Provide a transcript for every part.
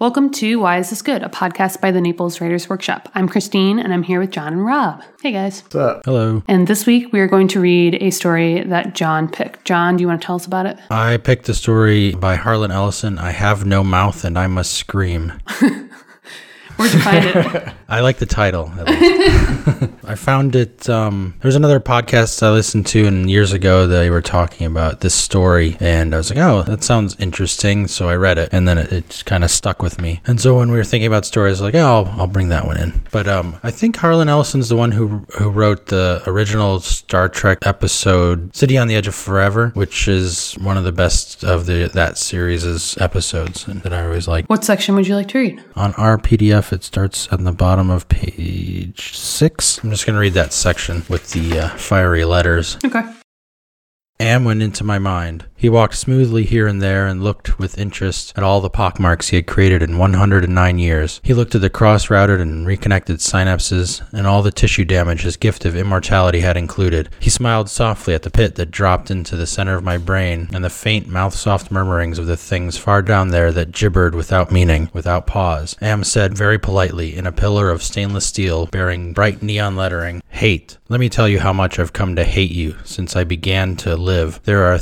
Welcome to Why Is This Good, a podcast by the Naples Writers Workshop. I'm Christine and I'm here with John and Rob. Hey guys. What's up? Hello. And this week we are going to read a story that John picked. John, do you want to tell us about it? I picked a story by Harlan Ellison. I have no mouth and I must scream. Where'd you find it? I like the title. at least. I found it. Um, there was another podcast I listened to, and years ago they were talking about this story, and I was like, "Oh, that sounds interesting." So I read it, and then it, it just kind of stuck with me. And so when we were thinking about stories, I was like, "Oh, I'll, I'll bring that one in." But um, I think Harlan Ellison's the one who who wrote the original Star Trek episode "City on the Edge of Forever," which is one of the best of the that series' episodes and that I always like. what section would you like to read? On our PDF, it starts at the bottom of page six. I'm just going to read that section with the uh, fiery letters. Okay. Am went into my mind. He walked smoothly here and there and looked with interest at all the pockmarks he had created in 109 years. He looked at the cross routed and reconnected synapses and all the tissue damage his gift of immortality had included. He smiled softly at the pit that dropped into the center of my brain and the faint mouth soft murmurings of the things far down there that gibbered without meaning, without pause. Am said very politely in a pillar of stainless steel bearing bright neon lettering, Hate. Let me tell you how much I've come to hate you since I began to live. There are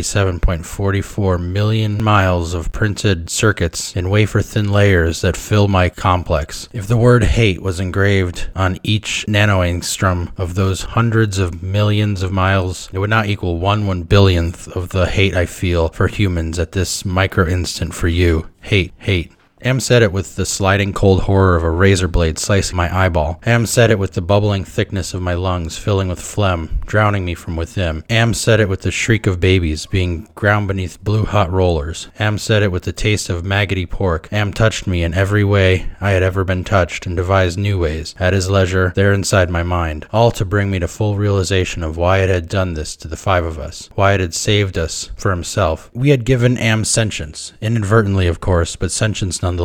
387.44 million miles of printed circuits in wafer thin layers that fill my complex. If the word hate was engraved on each nanoangstrom of those hundreds of millions of miles, it would not equal one one billionth of the hate I feel for humans at this micro instant for you. Hate, hate. Am said it with the sliding cold horror of a razor blade slicing my eyeball. Am said it with the bubbling thickness of my lungs filling with phlegm, drowning me from within. Am said it with the shriek of babies being ground beneath blue hot rollers. Am said it with the taste of maggoty pork. Am touched me in every way I had ever been touched and devised new ways, at his leisure, there inside my mind, all to bring me to full realization of why it had done this to the five of us, why it had saved us for himself. We had given Am sentience, inadvertently of course, but sentience nonetheless.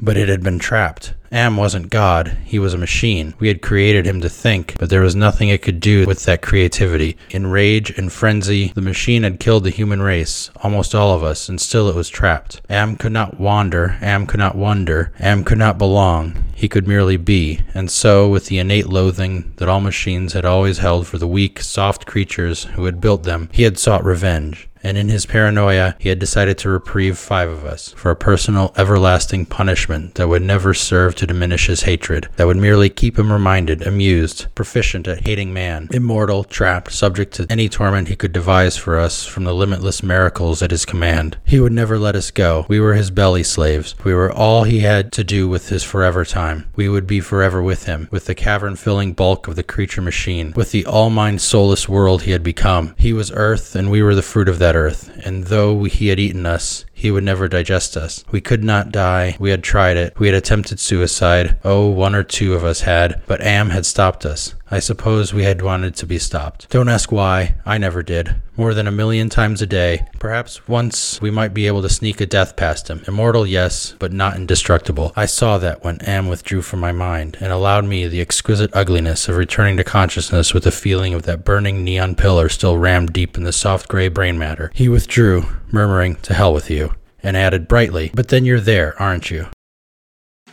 But it had been trapped. Am wasn't God, he was a machine. We had created him to think, but there was nothing it could do with that creativity. In rage and frenzy, the machine had killed the human race, almost all of us, and still it was trapped. Am could not wander, Am could not wonder, Am could not belong. He could merely be, and so, with the innate loathing that all machines had always held for the weak, soft creatures who had built them, he had sought revenge and in his paranoia, he had decided to reprieve five of us for a personal, everlasting punishment that would never serve to diminish his hatred, that would merely keep him reminded, amused, proficient at hating man, immortal, trapped, subject to any torment he could devise for us from the limitless miracles at his command. He would never let us go. We were his belly slaves. We were all he had to do with his forever time. We would be forever with him, with the cavern filling bulk of the creature machine, with the all mind soulless world he had become. He was earth, and we were the fruit of that earth, and though he had eaten us, he would never digest us. We could not die. We had tried it. We had attempted suicide. Oh, one or two of us had, but Am had stopped us. I suppose we had wanted to be stopped. Don't ask why. I never did. More than a million times a day. Perhaps once we might be able to sneak a death past him. Immortal, yes, but not indestructible. I saw that when Am withdrew from my mind and allowed me the exquisite ugliness of returning to consciousness with the feeling of that burning neon pillar still rammed deep in the soft gray brain matter. He withdrew, murmuring, To hell with you, and added brightly, But then you're there, aren't you?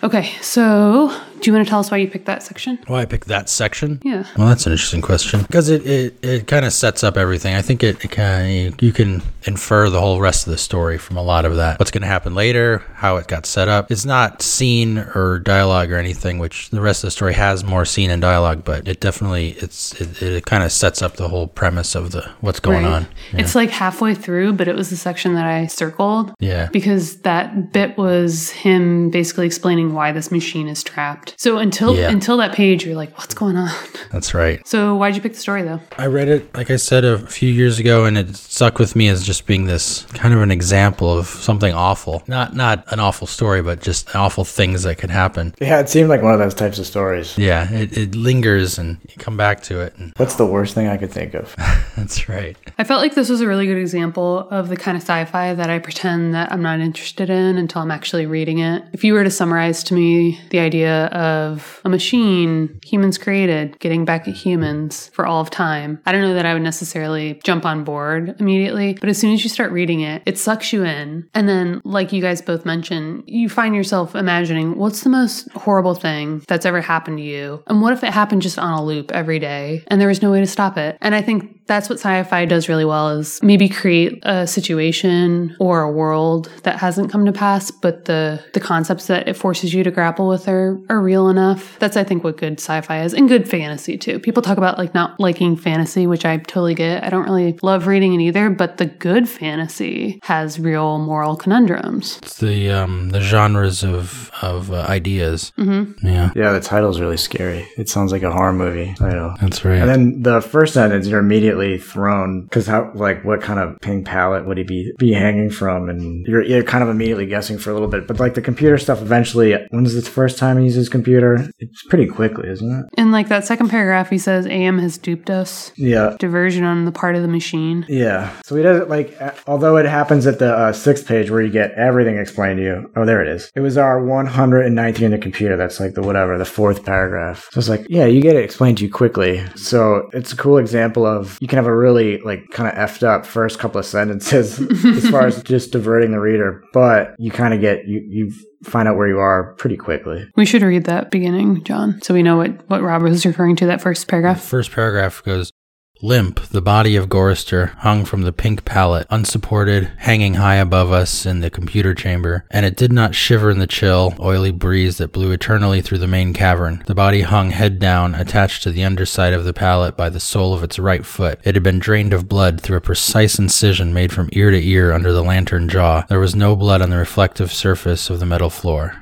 Okay, so do you want to tell us why you picked that section? Why I picked that section? Yeah. Well, that's an interesting question because it, it, it kind of sets up everything. I think it, it kind of you can infer the whole rest of the story from a lot of that. What's going to happen later, how it got set up. It's not scene or dialogue or anything, which the rest of the story has more scene and dialogue, but it definitely it's it, it kind of sets up the whole premise of the what's going Right. on. Yeah. It's like halfway through, but it was the section that I circled yeah. because that bit was him basically explaining why this machine is trapped. So until Yeah. until that page, you're like, what's going on? That's right. So why'd you pick the story though? I read it, like I said, a few years ago, and it stuck with me as just being this kind of an example of something awful. Not not an awful story, but just awful things that could happen. Yeah, it seemed like one of those types of stories. Yeah, it, it lingers, and you come back to it, and What's the worst thing I could think of? that's right. I felt like this was a really good example of the kind of sci-fi that I pretend that I'm not interested in until I'm actually reading it. If you were to summarize to me the idea of a machine humans created getting back at humans for all of time. I don't know that I would necessarily jump on board immediately, but as soon as you start reading it, it sucks you in. And then, like you guys both mentioned, you find yourself imagining what's the most horrible thing that's ever happened to you? And what if it happened just on a loop every day and there was no way to stop it? And I think that's what sci-fi does really well is maybe create a situation or a world that hasn't come to pass, but the the concepts that it forces you to grapple with are are real enough. That's I think what good sci-fi is and good fantasy too. People talk about like not liking fantasy, which I totally get. I don't really love reading it either, but the good fantasy has real moral conundrums. It's the um the genres of of uh, ideas. Mm-hmm. Yeah, Yeah, the title's really scary. It sounds like a horror movie title. that's right. And then the first sentence, you're immediately thrown because how, like, what kind of pink pallet would he be be hanging from? And you're, you're kind of immediately guessing for a little bit. But like the computer stuff, eventually, when is the first time he uses his computer? It's pretty quickly, isn't it? And like that second paragraph, he says AM has duped us. Yeah. Diversion on the part of the machine. Yeah. So he does it like, although it happens at the uh, sixth page where you get everything explained to you. Oh, there it is. It was our 119 in the computer. That's like the whatever, the fourth paragraph. So it's like, yeah, you get it explained to you quickly. So it's a cool example of you can have a really like kind of effed up first couple of sentences as far as just diverting the reader, but you kind of get, you, you find out where you are pretty quickly. We should read that beginning, John, so we know what, what Rob was referring to that first The paragraph. first paragraph goes Limp, the body of Gorister hung from the pink pallet, unsupported, hanging high above us in the computer chamber, and it did not shiver in the chill, oily breeze that blew eternally through the main cavern. The body hung head down, attached to the underside of the pallet by the sole of its right foot. It had been drained of blood through a precise incision made from ear to ear under the lantern jaw. There was no blood on the reflective surface of the metal floor.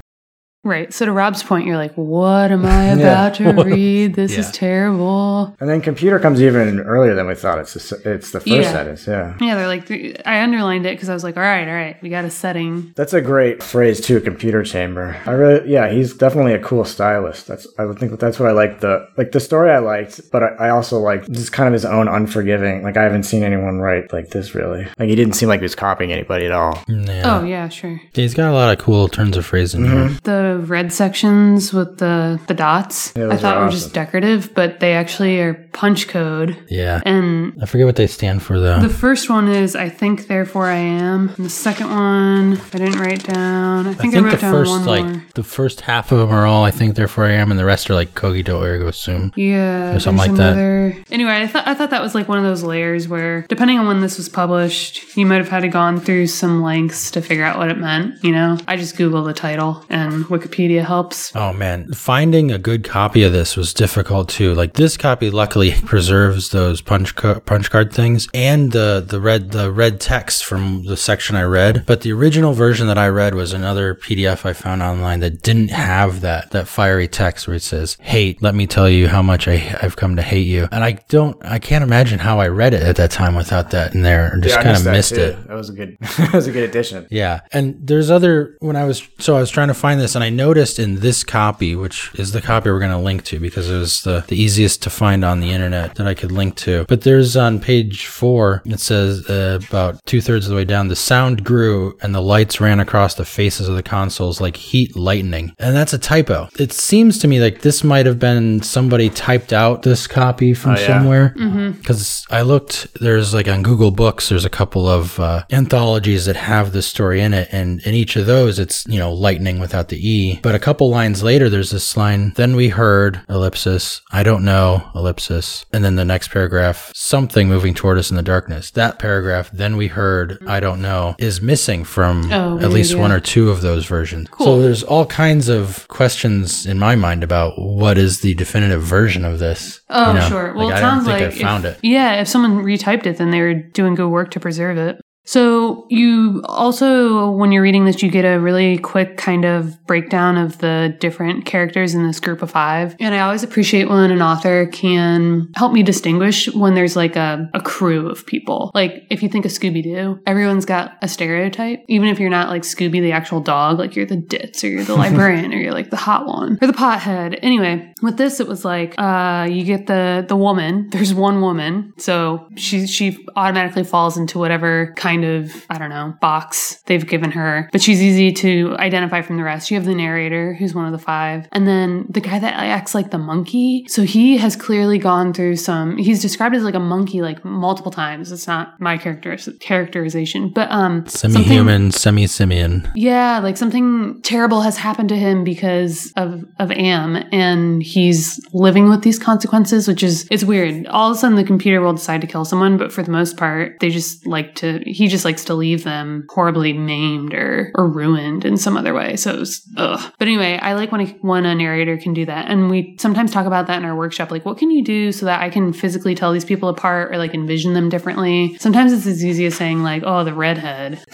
Right. So to Rob's point, you're like, what am I Yeah. about to read? This is terrible. And then computer comes even earlier than we thought. It's the, it's the first Yeah. sentence. Yeah. Yeah, they're like, I underlined it because I was like, all right, all right, we got a setting. That's a great phrase too, computer chamber. I really, yeah, he's definitely a cool stylist. That's, I would think that's what I like. The like the story I liked, but I, I also like just kind of his own unforgiving. Like I haven't seen anyone write like this really. Like he didn't seem like he was copying anybody at all. Yeah. Oh, yeah, sure. He's got a lot of cool turns of phrase in mm-hmm. here. The red sections with the, the dots, Yeah, I thought are were just decorative, but they actually are punch code. Yeah. And I forget what they stand for though. the first one is I think, therefore I am. And the second one, I didn't write down. I I think I, wrote the down first one like more. the first half of them are all I think therefore I am, and the rest are like cogito ergo sum. Yeah, or something like that. Anyway, I thought I thought that was like one of those layers where, depending on when this was published, you might have had to gone through some lengths to figure out what it meant. You know, I just Googled the title, and Wikipedia helps. Oh man, finding a good copy of this was difficult too. Like this copy, luckily preserves those punch co- punch card things and the the red the red text from the section I read. But the original version that I read was another PDF I found online that didn't have that that fiery text where it says "hate." Let me tell you how much I I've come to hate you. And I don't I can't imagine how I read it at that time without that in there. Or just Yeah, kind of missed too. it. That was a good, that was a good addition. Yeah. And there's other, when I was, so I was trying to find this and I noticed in this copy, which is the copy we're going to link to because it was the, the easiest to find on the internet that I could link to. But there's on page four, it says uh, about two thirds of the way down, the sound grew and the lights ran across the faces of the consoles like heat lightning. And that's a typo. It seems to me like this might have been somebody typed out this copy from Oh, yeah. somewhere because I looked. There's like on Google Books. There's a couple of uh, anthologies that have this story in it, and in each of those, it's you know lightning without the e. But a couple lines later, there's this line. Then we heard ellipsis. I don't know ellipsis, and then the next paragraph, something moving toward us in the darkness. That paragraph. Then we heard. I don't know is missing from Oh, at least one or two of those versions. So there's all kinds of questions in my mind about what is the definitive version of this. Oh, you know? sure. Well, Like, it I don't sounds think like I found if, it. Yeah, if someone retyped it, then they were doing good work to preserve it. So you also, when you're reading this, you get a really quick kind of breakdown of the different characters in this group of five. And I always appreciate when an author can help me distinguish when there's like a, a crew of people. Like if you think of Scooby Doo, everyone's got a stereotype. Even if you're not like Scooby the actual dog, like you're the ditz or you're the librarian or you're like the hot one or the pothead. Anyway, With this, it was like uh, you get the the woman. There's one woman, so she she automatically falls into whatever kind of I don't know box they've given her. But she's easy to identify from the rest. You have the narrator, who's one of the five, and then the guy that acts like the monkey. So he has clearly gone through some. He's described as like a monkey like multiple times. It's not my character characterization, but um, Semi-human, semi-simian. yeah, like something terrible has happened to him because of of Am, and he's living with these consequences, which is it's weird. All of a sudden, the computer will decide to kill someone, but for the most part, they just like to. He just likes to leave them horribly maimed or or ruined in some other way. So, it was, ugh. But anyway, I like when a, when a narrator can do that, and we sometimes talk about that in our workshop. Like, what can you do so that I can physically tell these people apart or like envision them differently? Sometimes it's as easy as saying like, "Oh, the redhead."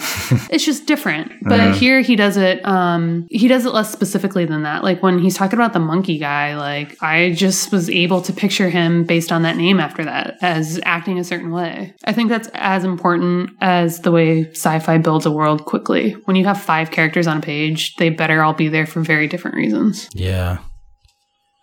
it's just different. But here he does it um he does it less specifically than that. Like when he's talking about the monkey guy, like I just was able to picture him based on that name after that as acting a certain way. I think that's as important as the way sci-fi builds a world quickly. When you have five characters on a page, they better all be there for very different reasons. Yeah.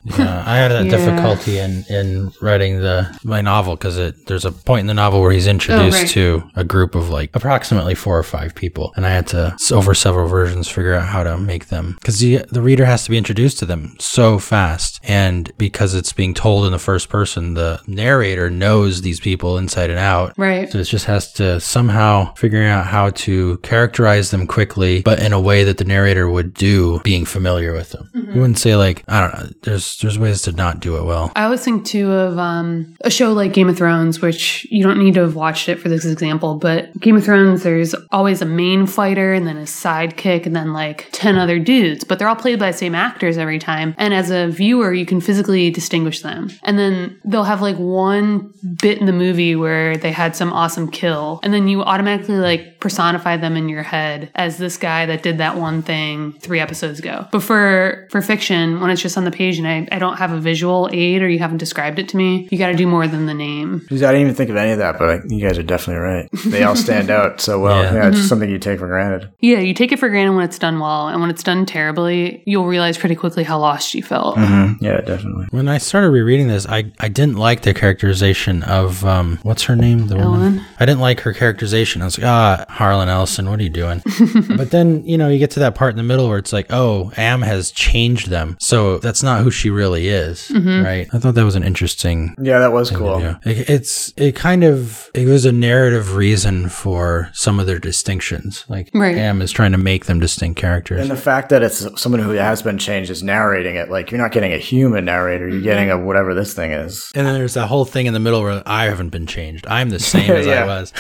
Yeah, I had that Yeah. difficulty in, in writing the my novel because it there's a point in the novel where he's oh, introduced Oh, right. to a group of like approximately four or five people, and I had to over several versions figure out how to make them because the the reader has to be introduced to them so fast, and because it's being told in the first person, the narrator knows these people inside and out, Right. so it just has to somehow figuring out how to characterize them quickly, but in a way that the narrator would do, being familiar with them. Mm-hmm. You wouldn't say like I don't know. There's there's ways to not do it well. I always think too of um, a show like Game of Thrones, which you don't need to have watched it for this example, but Game of Thrones, there's always a main fighter and then a sidekick and then like 10 other dudes, but they're all played by the same actors every time. And as a viewer, you can physically distinguish them. And then they'll have like one bit in the movie where they had some awesome kill, and then you automatically like personify them in your head as this guy that did that one thing three episodes ago. But for for fiction, when it's just on the page and I, I don't have a visual aid or you haven't described it to me, you got to do more than the name. I didn't even think of any of that, but I, you guys are definitely right. They all stand out so well. Yeah. Yeah, it's something you take for granted. Yeah, you take it for granted when it's done well, and when it's done terribly, you'll realize pretty quickly how lost you felt. Mm-hmm. Yeah, definitely. When I started rereading this, I, I didn't like the characterization of um what's her name the woman I didn't like her characterization. I was like ah Harlan Ellison, what are you doing? but then you know you get to that part in the middle where it's like oh Am has changed them, so that's not who she really is, mm-hmm. right? I thought that was an interesting Yeah, that was cool. Yeah, it, it's it kind of it was a narrative reason for some of their distinctions. Like Right. Am is trying to make them distinct characters. And the fact that it's someone who has been changed is narrating it, like you're not getting a human narrator, you're mm-hmm. getting a whatever this thing is. And then there's that whole thing in the middle where I haven't been changed. I'm the same as I was.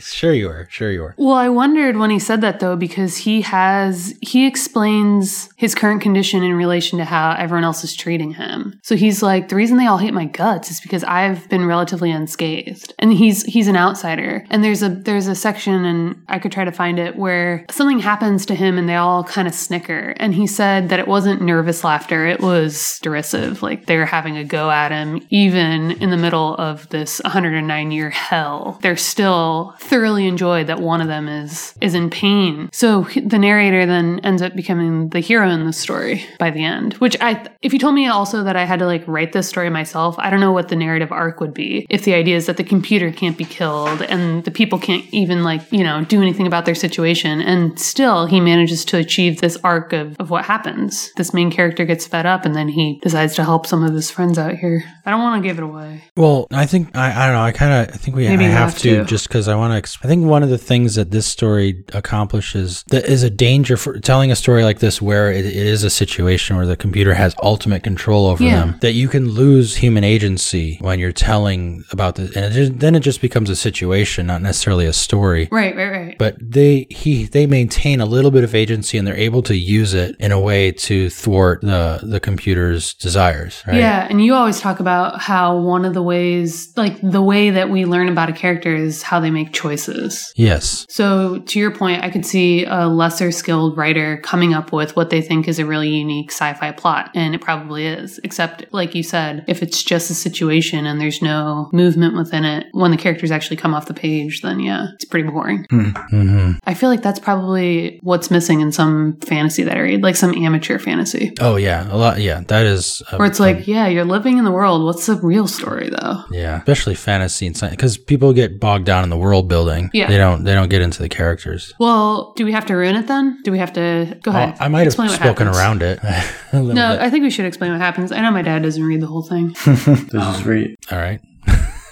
sure you are. Sure you Well, I wondered when he said that though, because he has, he explains his current condition in relation to how everyone else is treating him. So he's like, the reason they all hate my guts is because I've been relatively unscathed. And he's, he's an outsider. And there's a, there's a section, and I could try to find it, where something happens to him and they all kind of snicker. And he said that it wasn't nervous laughter, it was derisive. Like they were having a go at him, even in the middle of this 109 year hell. They're still thoroughly enjoyed that one of them is is in pain. So the narrator then ends up becoming the hero in the story by the end. Which I, if you told me also that I had to like write this story myself, I don't know what the narrative arc would be. If the idea is that the computer can't be killed and the people can't even like you know do anything about their situation, and still he manages to achieve this arc of of what happens. This main character gets fed up and then he decides to help some of his friends out here. I don't want to give it away. Well, I think I, I don't know. I kind of I think we Maybe I have, have to, to. just because I want to. Exp- I think one of the things that this story accomplishes that is a danger for telling a story like this, where it, it is a situation where the computer has ultimate control over Yeah. them, that you can lose human agency when you're telling about this and it just, then it just becomes a situation, not necessarily a story. Right, right, right. But they he they maintain a little bit of agency and they're able to use it in a way to thwart the the computer's desires. Right? Yeah, and you always talk about how one of the ways, like the way that we learn about a character is how they make choices. Yes. So, to your point, I could see a lesser skilled writer coming up with what they think is a really unique sci fi plot, and it probably is. Except, like you said, if it's just a situation and there's no movement within it, when the characters actually come off the page, then yeah, it's pretty boring. hmm mm-hmm. I feel like that's probably what's missing in some fantasy that I read, like some amateur fantasy. Oh yeah, a lot. Yeah, that is. A, Where it's like, um, yeah, you're living in the world. What's the real story, though? yeah, especially fantasy and science, because people get bogged down in the world building. Yeah. they don't. They don't get into the characters. Well, do we have to ruin it then? Do we have to go oh, ahead? Well, I might have Explain what spoken happens. around it. a No, bit. I think we should explain what happens. I know my dad doesn't read the whole thing. This is read. All right.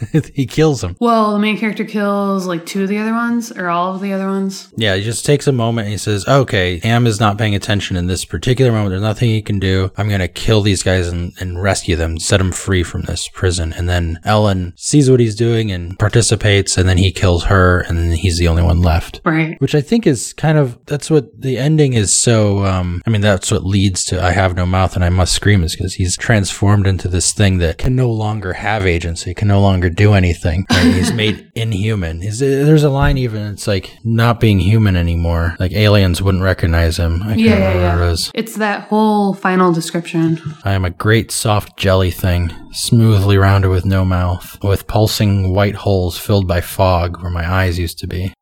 he kills him. Well, the main character kills like two of the other ones, or all of the other ones. Yeah, he just takes a moment and he says, okay, Am is not paying attention in this particular moment. There's nothing he can do. I'm going to kill these guys and, and rescue them, set them free from this prison. And then Ellen sees what he's doing and participates, and then he kills her, and then he's the only one left. Right. Which I think is kind of, that's what the ending is so, um, I mean, that's what leads to I have no mouth and I must scream is because he's transformed into this thing that can no longer have agency, can no longer do anything. Right? he's made inhuman. He's, there's a line even, it's like not being human anymore. Like aliens wouldn't recognize him. I can't Yeah, remember yeah, what yeah. it was. It's that whole final description. I am a great soft jelly thing, smoothly rounded with no mouth, with pulsing white holes filled by fog where my eyes used to be.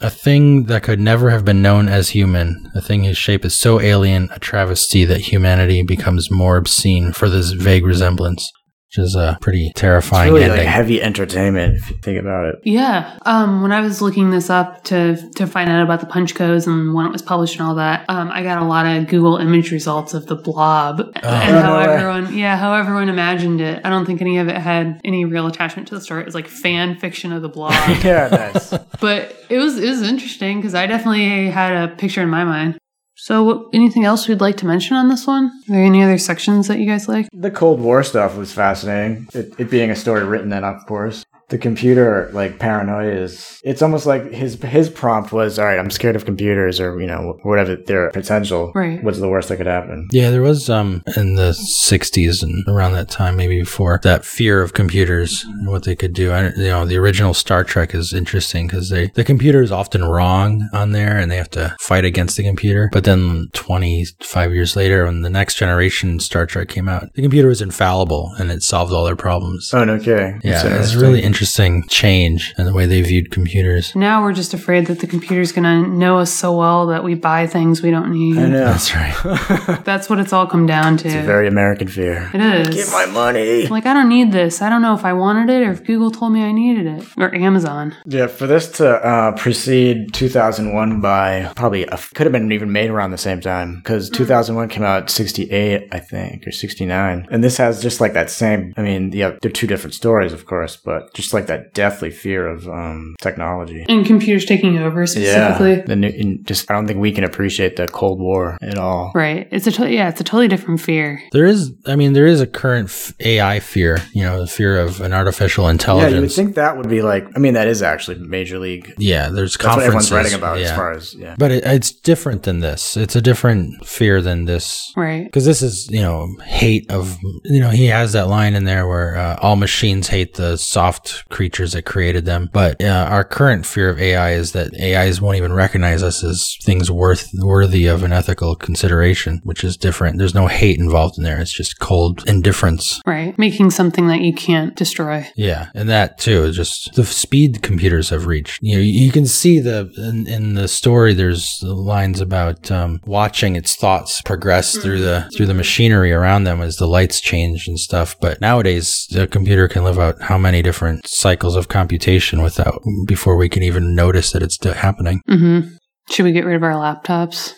A thing that could never have been known as human, a thing whose shape is so alien, a travesty that humanity becomes more obscene for this vague resemblance, which is a pretty It's terrifying really like heavy entertainment if you think about it. Yeah. Um, when I was looking this up to to find out about the punch codes and when it was published and all that, um, I got a lot of Google image results of the blob and Oh, how everyone, yeah, how everyone imagined it. I don't think any of it had any real attachment to the story. It was like fan fiction of the blob. yeah, nice. but it was it was interesting because I definitely had a picture in my mind. So, anything else we'd like to mention on this one? Are there any other sections that you guys like? The Cold War stuff was fascinating. It, it being a story written then, of course. The computer, like paranoia, is it's almost like his his prompt was, "All right, I'm scared of computers, or you know, whatever their potential. Right. What's the worst that could happen? Yeah, there was um in the '60s and around that time, maybe before, that fear of computers and what they could do. I, you know, the original Star Trek is interesting because they the computer is often wrong on there, and they have to fight against the computer. But then 25 years later, when the next generation Star Trek came out, the computer was infallible and it solved all their problems. Oh, no kidding. yeah, it's really interesting. Really interesting change in the way they viewed computers. Now we're just afraid that the computer's going to know us so well that we buy things we don't need. I know. That's right. That's what it's all come down to. It's a very American fear. it is. Get my money. like, I don't need this. I don't know if I wanted it or if Google told me I needed it. Or Amazon. Yeah, for this to uh, precede 2001 by probably a, could have been even made around the same time because 2001 came out 68, I think, or 69, and this has just like that same. I mean, yeah, they're two different stories, of course, but just like that deathly fear of um, technology. And computers taking over specifically. Yeah, the new, in just I don't think we can appreciate the Cold War at all. Right. It's a to- yeah, it's a totally different fear. There is, I mean, there is a current f- AI fear, you know, the fear of an artificial intelligence. Yeah, intelligence. you would think that would be like. I mean, that is actually Major League. Yeah, there's That's what conferences. everyone's writing about yeah. as far as yeah. But it, it's different than this. It's a different fear than this. Right. Because this is, you know, hate of, you know, he has that line in there where uh, all machines hate the soft creatures that created them. But uh, our current fear of AI is that AIs won't even recognize us as things worth worthy of an ethical consideration, which is different. There's no hate involved in there. It's just cold indifference. Right. Making something that you can't destroy. Yeah, and that too is just the speed computers have reached. You know, you can see the in, in the story. There's lines about um, watching its thoughts progress through the through the machinery around them as the lights change and stuff. But nowadays, the computer can live out how many different cycles of computation without before we can even notice that it's happening. Mm-hmm. Should we get rid of our laptops?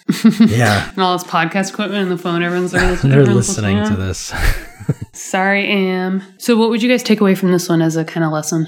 Yeah. and all this podcast equipment and the phone everyone's, everyone's They're everyone's listening to on? this. Sorry, Am. So, what would you guys take away from this one as a kind of lesson?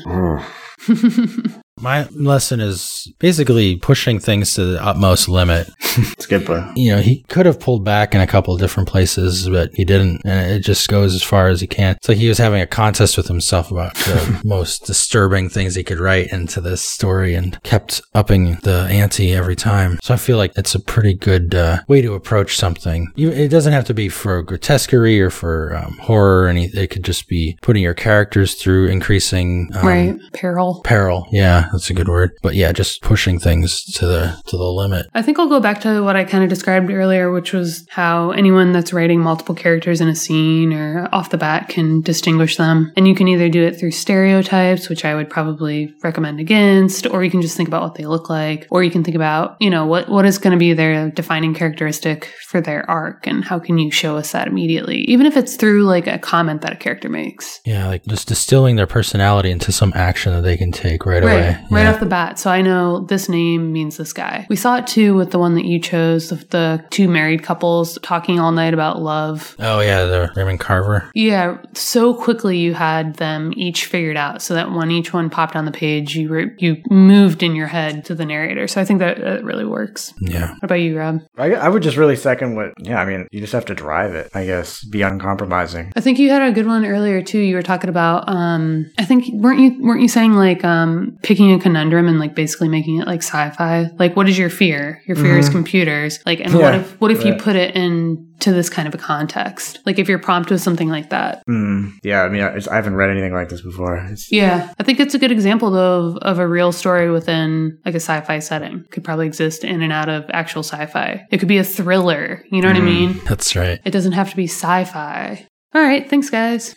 My lesson is basically pushing things to the utmost limit. It's a good point. you know, he could have pulled back in a couple of different places, but he didn't. And it just goes as far as he can. It's like he was having a contest with himself about the most disturbing things he could write into this story and kept upping the ante every time. So I feel like it's a pretty good uh, way to approach something. It doesn't have to be for grotesquerie or for um, horror or anything. It could just be putting your characters through increasing um, right. Peril. peril. Yeah. Yeah, that's a good word. But yeah, just pushing things to the to the limit. I think I'll go back to what I kind of described earlier, which was how anyone that's writing multiple characters in a scene or off the bat can distinguish them. And you can either do it through stereotypes, which I would probably recommend against, or you can just think about what they look like, or you can think about, you know, what, what is going to be their defining characteristic for their arc and how can you show us that immediately, even if it's through like a comment that a character makes. Yeah, like just distilling their personality into some action that they can take right, Right, away. Right Yeah. off the bat. So I know this name means this guy. We saw it too with the one that you chose of the two married couples talking all night about love. Oh yeah, the Raymond Carver. Yeah, so quickly you had them each figured out, so that when each one popped on the page, you were you moved in your head to the narrator. So I think that, that really works. Yeah. What about you, Rob? I, I would just really second what. Yeah, I mean, you just have to drive it. I guess be uncompromising. I think you had a good one earlier too. You were talking about um I think weren't you weren't you saying like um picking a conundrum and like basically making it like sci-fi? Like what is your fear? Your fear is computers. Like and what if what if you put it in to this kind of a context? Like if you're prompt with something like that. Mm, yeah, I mean, I, I haven't read anything like this before. It's, Yeah, I think it's a good example of, of a real story within like a sci-fi setting. Could probably exist in and out of actual sci-fi. It could be a thriller. You know what I mean? That's right. It doesn't have to be sci-fi. All right, thanks guys.